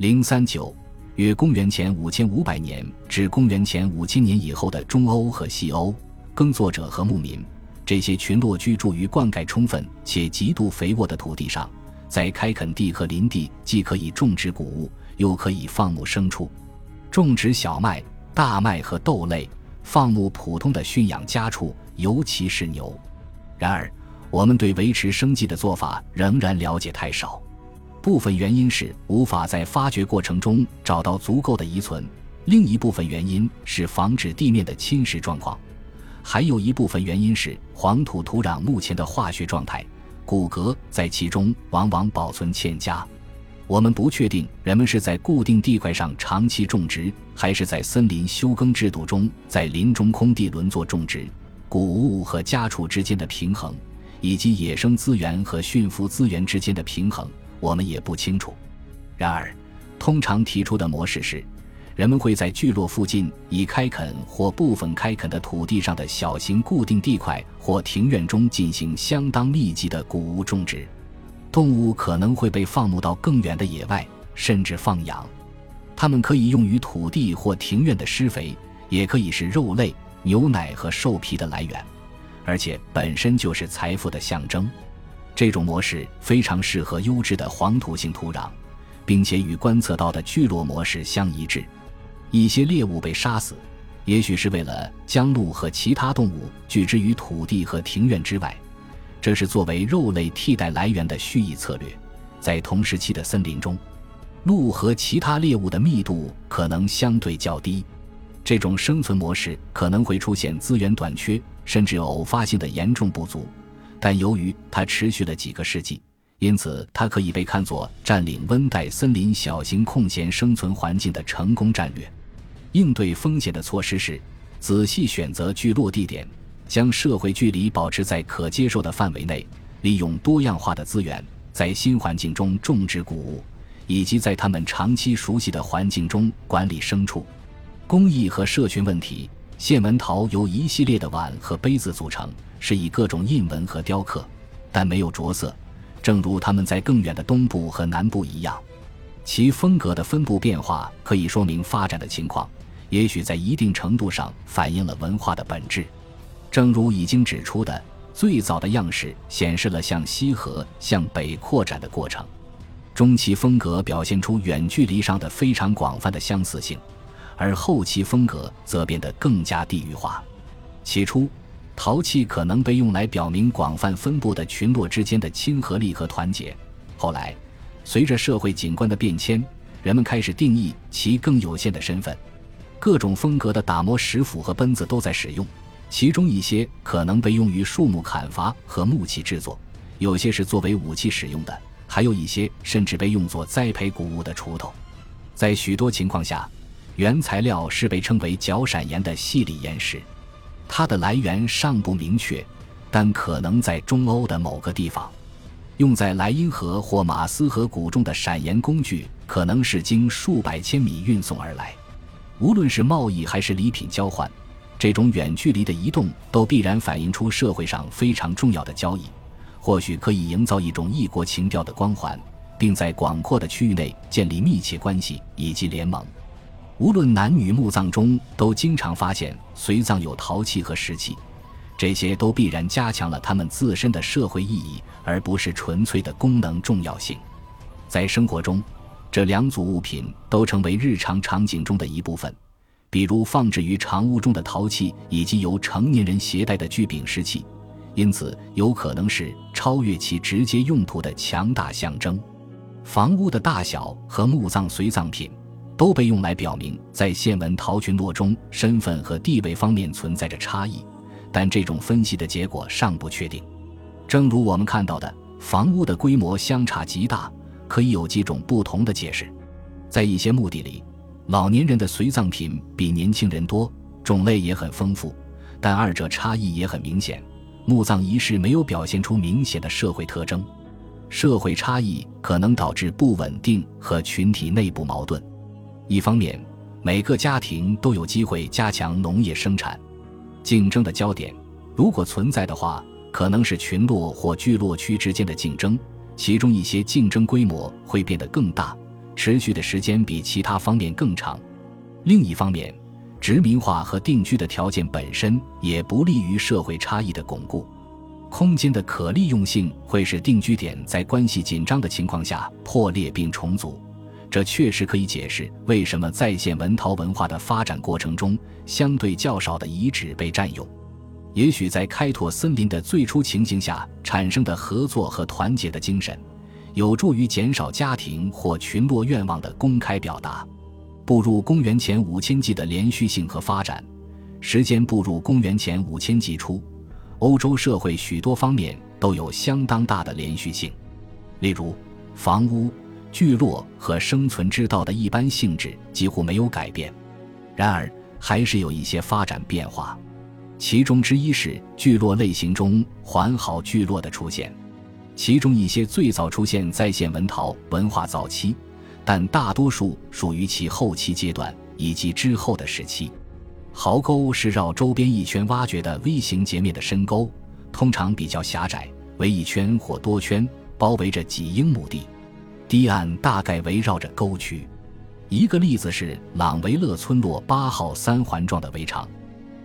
零三九，约公元前五千五百年至公元前五千年以后的中欧和西欧，耕作者和牧民，这些群落居住于灌溉充分且极度肥沃的土地上，在开垦地和林地既可以种植谷物，又可以放牧牲畜，种植小麦、大麦和豆类，放牧普通的驯养家畜，尤其是牛。然而，我们对维持生计的做法仍然了解太少。部分原因是无法在发掘过程中找到足够的遗存，另一部分原因是防止地面的侵蚀状况，还有一部分原因是黄土土壤目前的化学状态，骨骼在其中往往保存欠佳。我们不确定人们是在固定地块上长期种植，还是在森林休耕制度中在林中空地轮作种植。谷物和家畜之间的平衡，以及野生资源和驯服资源之间的平衡。我们也不清楚。然而，通常提出的模式是，人们会在聚落附近已开垦或部分开垦的土地上的小型固定地块或庭院中进行相当密集的谷物种植。动物可能会被放牧到更远的野外，甚至放养。它们可以用于土地或庭院的施肥，也可以是肉类、牛奶和兽皮的来源，而且本身就是财富的象征。这种模式非常适合优质的黄土性土壤，并且与观测到的聚落模式相一致。一些猎物被杀死，也许是为了将鹿和其他动物拒之于土地和庭院之外，这是作为肉类替代来源的蓄意策略。在同时期的森林中，鹿和其他猎物的密度可能相对较低，这种生存模式可能会出现资源短缺，甚至偶发性的严重不足。但由于它持续了几个世纪，因此它可以被看作占领温带森林小型空闲生存环境的成功战略。应对风险的措施是仔细选择聚落地点，将社会距离保持在可接受的范围内，利用多样化的资源，在新环境中种植谷物，以及在他们长期熟悉的环境中管理牲畜。工艺和社群问题。线纹陶由一系列的碗和杯子组成，是以各种印纹和雕刻，但没有着色，正如他们在更远的东部和南部一样。其风格的分布变化可以说明发展的情况，也许在一定程度上反映了文化的本质。正如已经指出的，最早的样式显示了向西和向北扩展的过程，中期风格表现出远距离上的非常广泛的相似性。而后期风格则变得更加地域化。起初，陶器可能被用来表明广泛分布的群落之间的亲和力和团结。后来，随着社会景观的变迁，人们开始定义其更有限的身份。各种风格的打磨石斧和奔子都在使用，其中一些可能被用于树木砍伐和木器制作，有些是作为武器使用的，还有一些甚至被用作栽培谷物的锄头。在许多情况下，原材料是被称为角闪岩的细粒岩石，它的来源尚不明确，但可能在中欧的某个地方。用在莱茵河或马斯河谷中的闪岩工具，可能是经数百千米运送而来。无论是贸易还是礼品交换，这种远距离的移动都必然反映出社会上非常重要的交易，或许可以营造一种异国情调的光环，并在广阔的区域内建立密切关系以及联盟。无论男女墓葬中，都经常发现随葬有陶器和石器，这些都必然加强了他们自身的社会意义，而不是纯粹的功能重要性。在生活中，这两组物品都成为日常场景中的一部分，比如放置于长屋中的陶器，以及由成年人携带的巨柄石器，因此有可能是超越其直接用途的强大象征。房屋的大小和墓葬随葬品。都被用来表明在现文陶群落中身份和地位方面存在着差异，但这种分析的结果尚不确定。正如我们看到的，房屋的规模相差极大，可以有几种不同的解释。在一些墓地里，老年人的随葬品比年轻人多，种类也很丰富，但二者差异也很明显。墓葬仪式没有表现出明显的社会特征，社会差异可能导致不稳定和群体内部矛盾。一方面，每个家庭都有机会加强农业生产，竞争的焦点，如果存在的话，可能是群落或聚落区之间的竞争，其中一些竞争规模会变得更大，持续的时间比其他方面更长。另一方面，殖民化和定居的条件本身也不利于社会差异的巩固。空间的可利用性会使定居点在关系紧张的情况下破裂并重组，这确实可以解释为什么在线文陶文化的发展过程中相对较少的遗址被占用。也许在开拓森林的最初情形下产生的合作和团结的精神，有助于减少家庭或群落愿望的公开表达。步入公元前五千纪的连续性和发展，时间步入公元前五千纪初。欧洲社会许多方面都有相当大的连续性，例如房屋、聚落和生存之道的一般性质几乎没有改变。然而，还是有一些发展变化，其中之一是聚落类型中环壕聚落的出现。其中一些最早出现在线文陶文化早期，但大多数属于其后期阶段以及之后的时期。壕沟是绕周边一圈挖掘的 V 型截面的深沟，通常比较狭窄，为一圈或多圈，包围着几英亩地。堤岸大概围绕着沟渠。一个例子是朗维勒村落八号三环状的围场，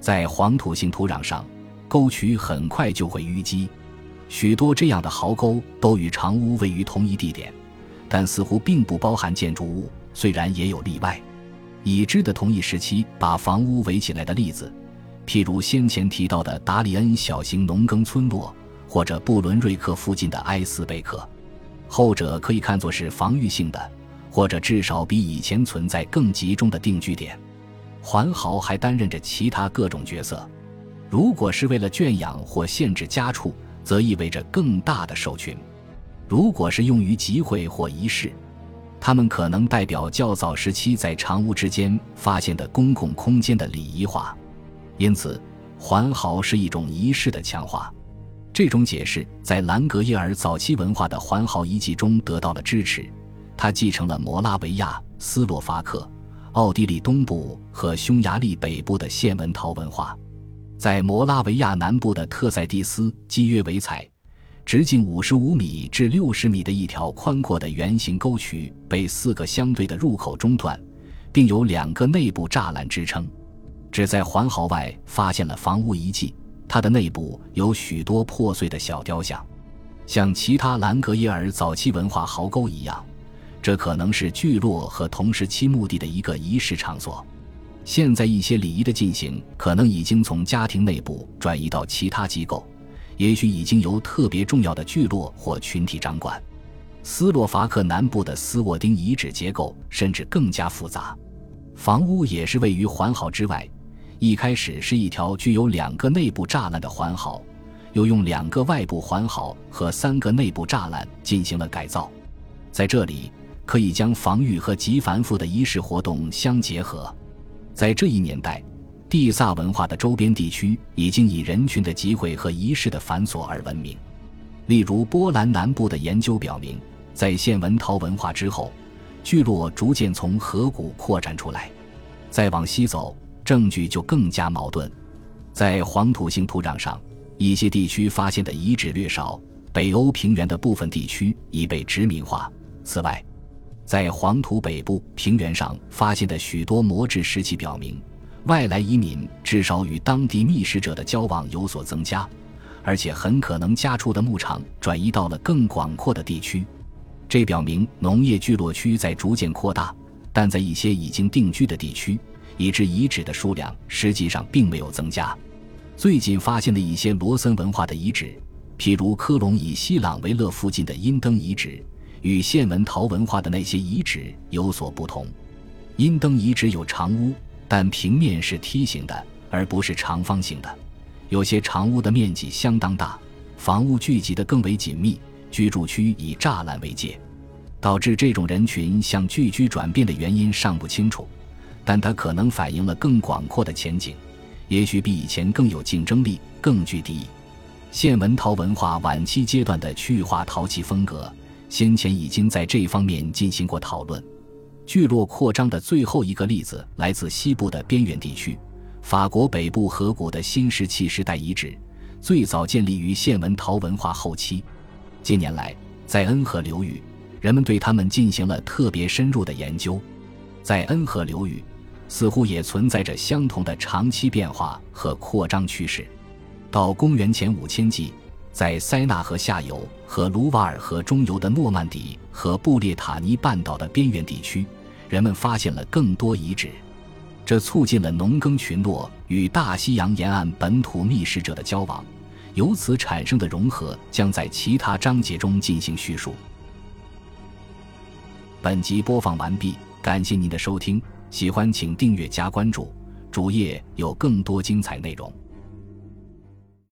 在黄土性土壤上，沟渠很快就会淤积。许多这样的壕沟都与长屋位于同一地点，但似乎并不包含建筑物，虽然也有例外。已知的同一时期把房屋围起来的例子，譬如先前提到的达里恩小型农耕村落，或者布伦瑞克附近的埃斯贝克，后者可以看作是防御性的，或者至少比以前存在更集中的定居点。环壕还担任着其他各种角色，如果是为了圈养或限制家畜，则意味着更大的兽群；如果是用于集会或仪式。它们可能代表较早时期在长屋之间发现的公共空间的礼仪化，因此环壕是一种仪式的强化。这种解释在兰格耶尔早期文化的环壕遗迹中得到了支持。它继承了摩拉维亚、斯洛伐克、奥地利东部和匈牙利北部的线纹陶文化，在摩拉维亚南部的特塞蒂斯基约维采。直径五十五米至六十米的一条宽阔的圆形沟渠被四个相对的入口中断，并有两个内部栅栏支撑。只在环壕外发现了房屋遗迹，它的内部有许多破碎的小雕像。像其他兰格耶尔早期文化壕沟一样，这可能是聚落和同时期墓地的一个仪式场所。现在一些礼仪的进行可能已经从家庭内部转移到其他机构。也许已经由特别重要的聚落或群体掌管。斯洛伐克南部的斯沃丁遗址结构甚至更加复杂，房屋也是位于环壕之外。一开始是一条具有两个内部栅栏的环壕，又用两个外部环壕和三个内部栅栏进行了改造。在这里，可以将防御和极繁复的仪式活动相结合。在这一年代。蒂萨文化的周边地区已经以人群的集会和仪式的繁琐而闻名。例如，波兰南部的研究表明，在现文陶文化之后，聚落逐渐从河谷扩展出来。再往西走，证据就更加矛盾。在黄土性土壤上，一些地区发现的遗址略少，北欧平原的部分地区已被殖民化。此外，在黄土北部平原上发现的许多磨制石器表明。外来移民至少与当地觅食者的交往有所增加，而且很可能家畜的牧场转移到了更广阔的地区。这表明农业聚落区在逐渐扩大，但在一些已经定居的地区，已知遗址的数量实际上并没有增加。最近发现的一些罗森文化的遗址，譬如科隆以西朗维勒附近的阴登遗址，与现文陶文化的那些遗址有所不同。阴登遗址有长屋。但平面是梯形的，而不是长方形的。有些长屋的面积相当大，房屋聚集的更为紧密，居住区以栅栏为界，导致这种人群向聚居转变的原因尚不清楚，但它可能反映了更广阔的前景，也许比以前更有竞争力、更具敌意。现文陶文化晚期阶段的区域化陶器风格，先前已经在这方面进行过讨论。聚落扩张的最后一个例子来自西部的边缘地区，法国北部河谷的新石器时代遗址，最早建立于现文陶文化后期。近年来，在恩河流域，人们对它们进行了特别深入的研究。在恩河流域，似乎也存在着相同的长期变化和扩张趋势。到公元前五千纪，在塞纳河下游和卢瓦尔河中游的诺曼底和布列塔尼半岛的边缘地区，人们发现了更多遗址，这促进了农耕群落与大西洋沿岸本土觅食者的交往。由此产生的融合将在其他章节中进行叙述。本集播放完毕，感谢您的收听，喜欢请订阅加关注，主页有更多精彩内容。